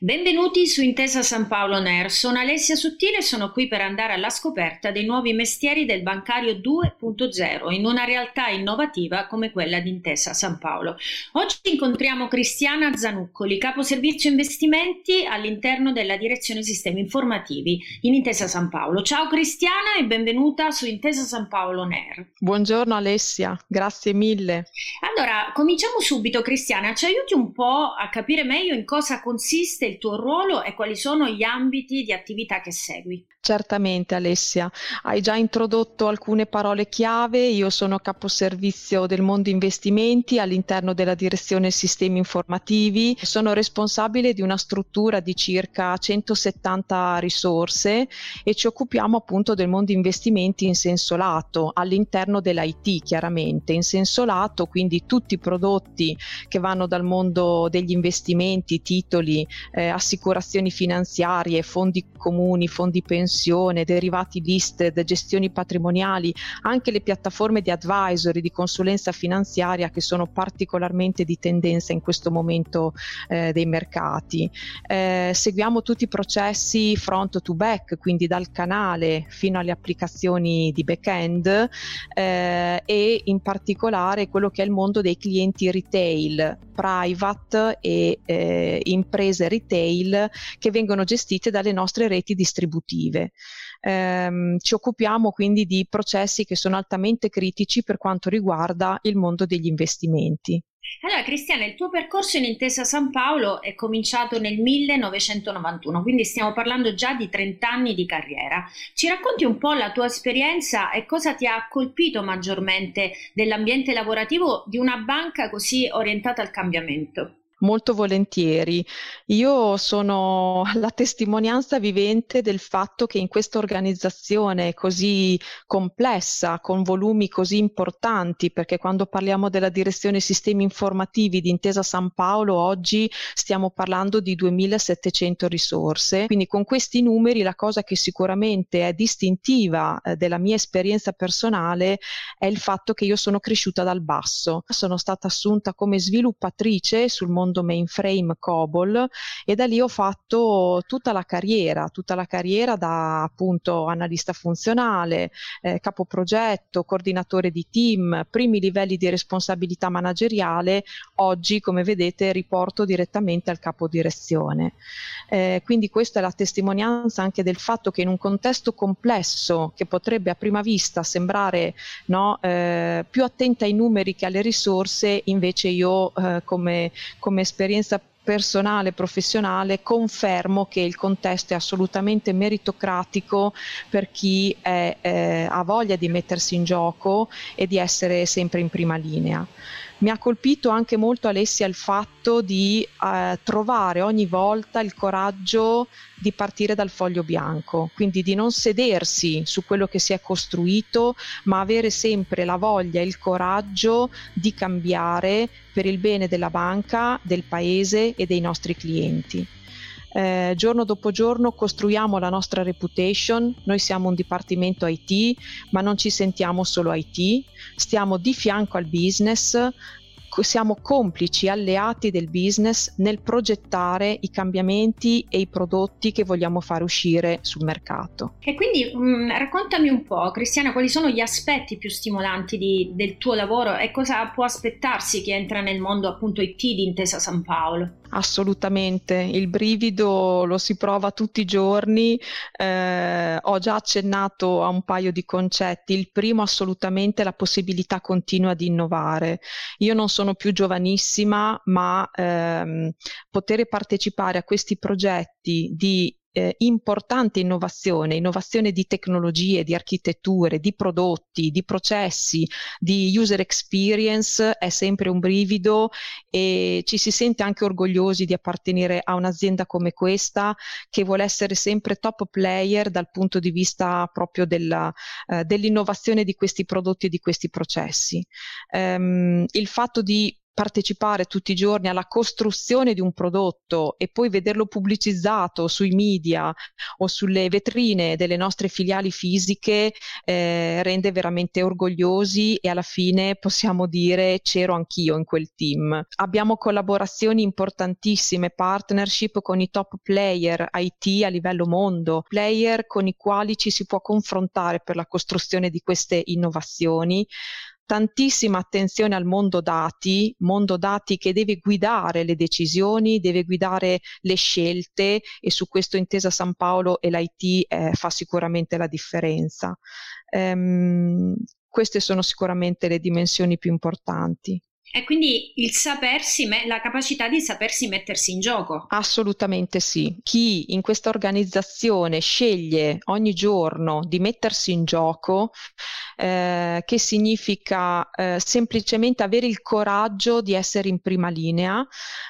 Benvenuti su Intesa San Paolo Ner, sono Alessia Sottile e sono qui per andare alla scoperta dei nuovi mestieri del bancario 2.0 in una realtà innovativa come quella di Intesa San Paolo. Oggi incontriamo Cristiana Zanuccoli, capo servizio investimenti all'interno della direzione sistemi informativi in Intesa San Paolo. Ciao Cristiana e benvenuta su Intesa San Paolo Ner. Buongiorno Alessia, grazie mille. Allora, cominciamo subito Cristiana, ci aiuti un po' a capire meglio in cosa consiste il tuo ruolo e quali sono gli ambiti di attività che segui. Certamente Alessia, hai già introdotto alcune parole chiave, io sono caposervizio del mondo investimenti all'interno della direzione sistemi informativi, sono responsabile di una struttura di circa 170 risorse e ci occupiamo appunto del mondo investimenti in senso lato, all'interno dell'IT chiaramente, in senso lato quindi tutti i prodotti che vanno dal mondo degli investimenti, titoli, eh, assicurazioni finanziarie, fondi comuni, fondi pensione, derivati listed, gestioni patrimoniali, anche le piattaforme di advisory, di consulenza finanziaria che sono particolarmente di tendenza in questo momento eh, dei mercati. Eh, seguiamo tutti i processi front to back, quindi dal canale fino alle applicazioni di back-end eh, e in particolare quello che è il mondo dei clienti retail, private e eh, imprese retail che vengono gestite dalle nostre reti distributive. Eh, ci occupiamo quindi di processi che sono altamente critici per quanto riguarda il mondo degli investimenti. Allora, Cristiana, il tuo percorso in Intesa San Paolo è cominciato nel 1991, quindi stiamo parlando già di 30 anni di carriera. Ci racconti un po' la tua esperienza e cosa ti ha colpito maggiormente dell'ambiente lavorativo di una banca così orientata al cambiamento? Molto volentieri. Io sono la testimonianza vivente del fatto che in questa organizzazione così complessa, con volumi così importanti, perché quando parliamo della direzione sistemi informativi di Intesa San Paolo, oggi stiamo parlando di 2700 risorse, quindi con questi numeri la cosa che sicuramente è distintiva eh, della mia esperienza personale è il fatto che io sono cresciuta dal basso. Sono stata assunta come sviluppatrice sul mondo mondo mainframe COBOL e da lì ho fatto tutta la carriera, tutta la carriera da appunto analista funzionale, eh, capo progetto, coordinatore di team, primi livelli di responsabilità manageriale, oggi come vedete riporto direttamente al capo direzione. Eh, quindi questa è la testimonianza anche del fatto che in un contesto complesso che potrebbe a prima vista sembrare no, eh, più attenta ai numeri che alle risorse, invece io eh, come, come come esperienza personale, professionale, confermo che il contesto è assolutamente meritocratico per chi è, eh, ha voglia di mettersi in gioco e di essere sempre in prima linea. Mi ha colpito anche molto Alessia il fatto di eh, trovare ogni volta il coraggio di partire dal foglio bianco, quindi di non sedersi su quello che si è costruito, ma avere sempre la voglia e il coraggio di cambiare per il bene della banca, del paese e dei nostri clienti. Eh, giorno dopo giorno costruiamo la nostra reputation, noi siamo un dipartimento IT, ma non ci sentiamo solo IT, stiamo di fianco al business, siamo complici, alleati del business nel progettare i cambiamenti e i prodotti che vogliamo fare uscire sul mercato. E quindi mh, mm, raccontami un po', Cristiana, quali sono gli aspetti più stimolanti di, del tuo lavoro e cosa può aspettarsi chi entra nel mondo appunto IT di Intesa San Paolo? Assolutamente, il brivido lo si prova tutti i giorni, eh, ho già accennato a un paio di concetti, il primo assolutamente è la possibilità continua di innovare. Io non sono più giovanissima, ma ehm, poter partecipare a questi progetti di eh, importante innovazione, innovazione di tecnologie, di architetture, di prodotti, di processi, di user experience è sempre un brivido e ci si sente anche orgogliosi di appartenere a un'azienda come questa che vuole essere sempre top player dal punto di vista proprio della, eh, dell'innovazione di questi prodotti e di questi processi. Um, il fatto di partecipare tutti i giorni alla costruzione di un prodotto e poi vederlo pubblicizzato sui media o sulle vetrine delle nostre filiali fisiche eh, rende veramente orgogliosi e alla fine possiamo dire c'ero anch'io in quel team. Abbiamo collaborazioni importantissime, partnership con i top player IT a livello mondo, player con i quali ci si può confrontare per la costruzione di queste innovazioni tantissima attenzione al mondo dati, mondo dati che deve guidare le decisioni, deve guidare le scelte e su questo Intesa San Paolo e l'IT eh, fa sicuramente la differenza. Ehm, queste sono sicuramente le dimensioni più importanti. E quindi il sapersi, la capacità di sapersi mettersi in gioco. Assolutamente sì. Chi in questa organizzazione sceglie ogni giorno di mettersi in gioco, eh, che significa eh, semplicemente avere il coraggio di essere in prima linea,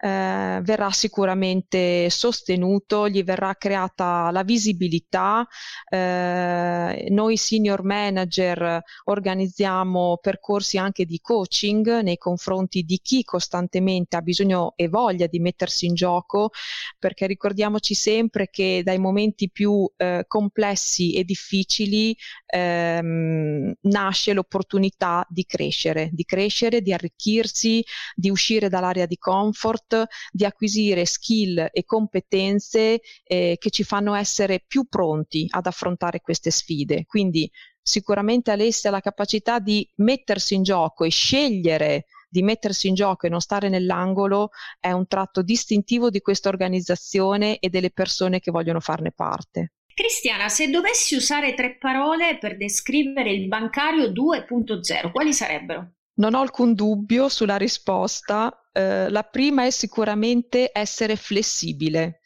eh, verrà sicuramente sostenuto, gli verrà creata la visibilità. Eh, noi senior manager organizziamo percorsi anche di coaching nei confronti confronti di chi costantemente ha bisogno e voglia di mettersi in gioco, perché ricordiamoci sempre che dai momenti più eh, complessi e difficili ehm, nasce l'opportunità di crescere, di crescere, di arricchirsi, di uscire dall'area di comfort, di acquisire skill e competenze eh, che ci fanno essere più pronti ad affrontare queste sfide. Quindi sicuramente Alessia ha la capacità di mettersi in gioco e scegliere di mettersi in gioco e non stare nell'angolo è un tratto distintivo di questa organizzazione e delle persone che vogliono farne parte. Cristiana, se dovessi usare tre parole per descrivere il bancario 2.0, quali sarebbero? Non ho alcun dubbio sulla risposta. Eh, la prima è sicuramente essere flessibile.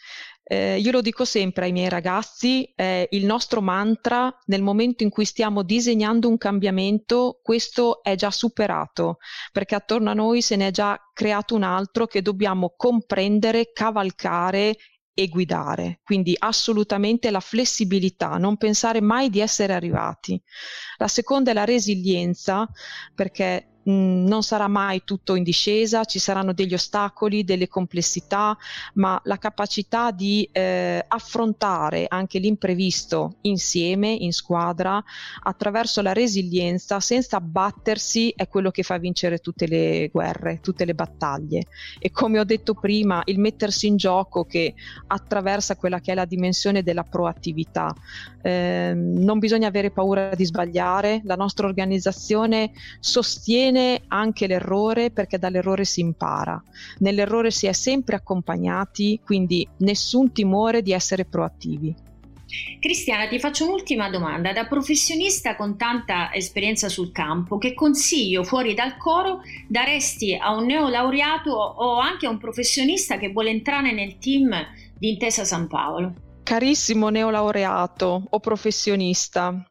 Eh, io lo dico sempre ai miei ragazzi, eh, il nostro mantra nel momento in cui stiamo disegnando un cambiamento, questo è già superato, perché attorno a noi se ne è già creato un altro che dobbiamo comprendere, cavalcare e guidare. Quindi assolutamente la flessibilità, non pensare mai di essere arrivati. La seconda è la resilienza, perché Mm, non sarà mai tutto in discesa, ci saranno degli ostacoli, delle complessità, ma la capacità di eh, affrontare anche l'imprevisto insieme, in squadra, attraverso la resilienza, senza abbattersi, è quello che fa vincere tutte le guerre, tutte le battaglie. E come ho detto prima, il mettersi in gioco che attraversa quella che è la dimensione della proattività. Eh, non bisogna avere paura di sbagliare, la nostra organizzazione sostiene viene anche l'errore perché dall'errore si impara. Nell'errore si è sempre accompagnati, quindi nessun timore di essere proattivi. Cristiana, ti faccio un'ultima domanda. Da professionista con tanta esperienza sul campo, che consiglio fuori dal coro daresti a un neolaureato o anche a un professionista che vuole entrare nel team di Intesa San Paolo? Carissimo neolaureato o professionista,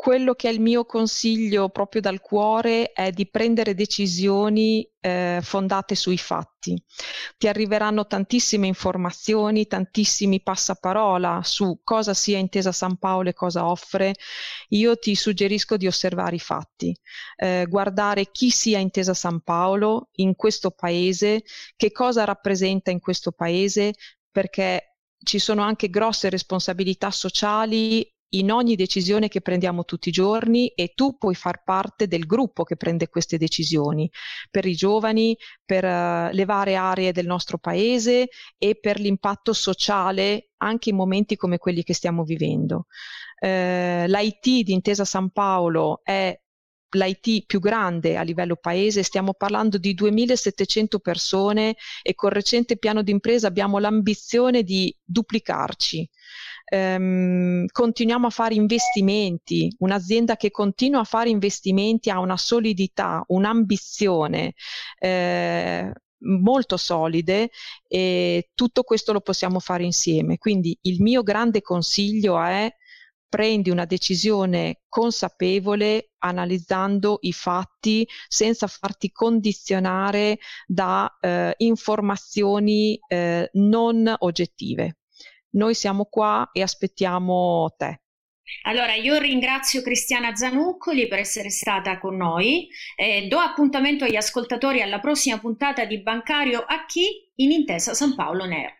quello che è il mio consiglio proprio dal cuore è di prendere decisioni eh, fondate sui fatti. Ti arriveranno tantissime informazioni, tantissimi passaparola su cosa sia intesa San Paolo e cosa offre. Io ti suggerisco di osservare i fatti, eh, guardare chi sia intesa San Paolo in questo paese, che cosa rappresenta in questo paese, perché ci sono anche grosse responsabilità sociali in ogni decisione che prendiamo tutti i giorni e tu puoi far parte del gruppo che prende queste decisioni per i giovani, per uh, le varie aree del nostro paese e per l'impatto sociale anche in momenti come quelli che stiamo vivendo. Uh, L'IT di Intesa San Paolo è l'IT più grande a livello paese, stiamo parlando di 2700 persone e col recente piano d'impresa abbiamo l'ambizione di duplicarci ehm, continuiamo a fare investimenti, un'azienda che continua a fare investimenti ha una solidità, un'ambizione. Eh, molto solide e tutto questo lo possiamo fare insieme. Quindi il mio grande consiglio è prendi una decisione consapevole analizzando i fatti senza farti condizionare da eh, informazioni eh, non oggettive noi siamo qua e aspettiamo te. Allora, io ringrazio Cristiana Zanuccoli per essere stata con noi e do appuntamento agli ascoltatori alla prossima puntata di Bancario a chi in Intesa San Paolo Ner.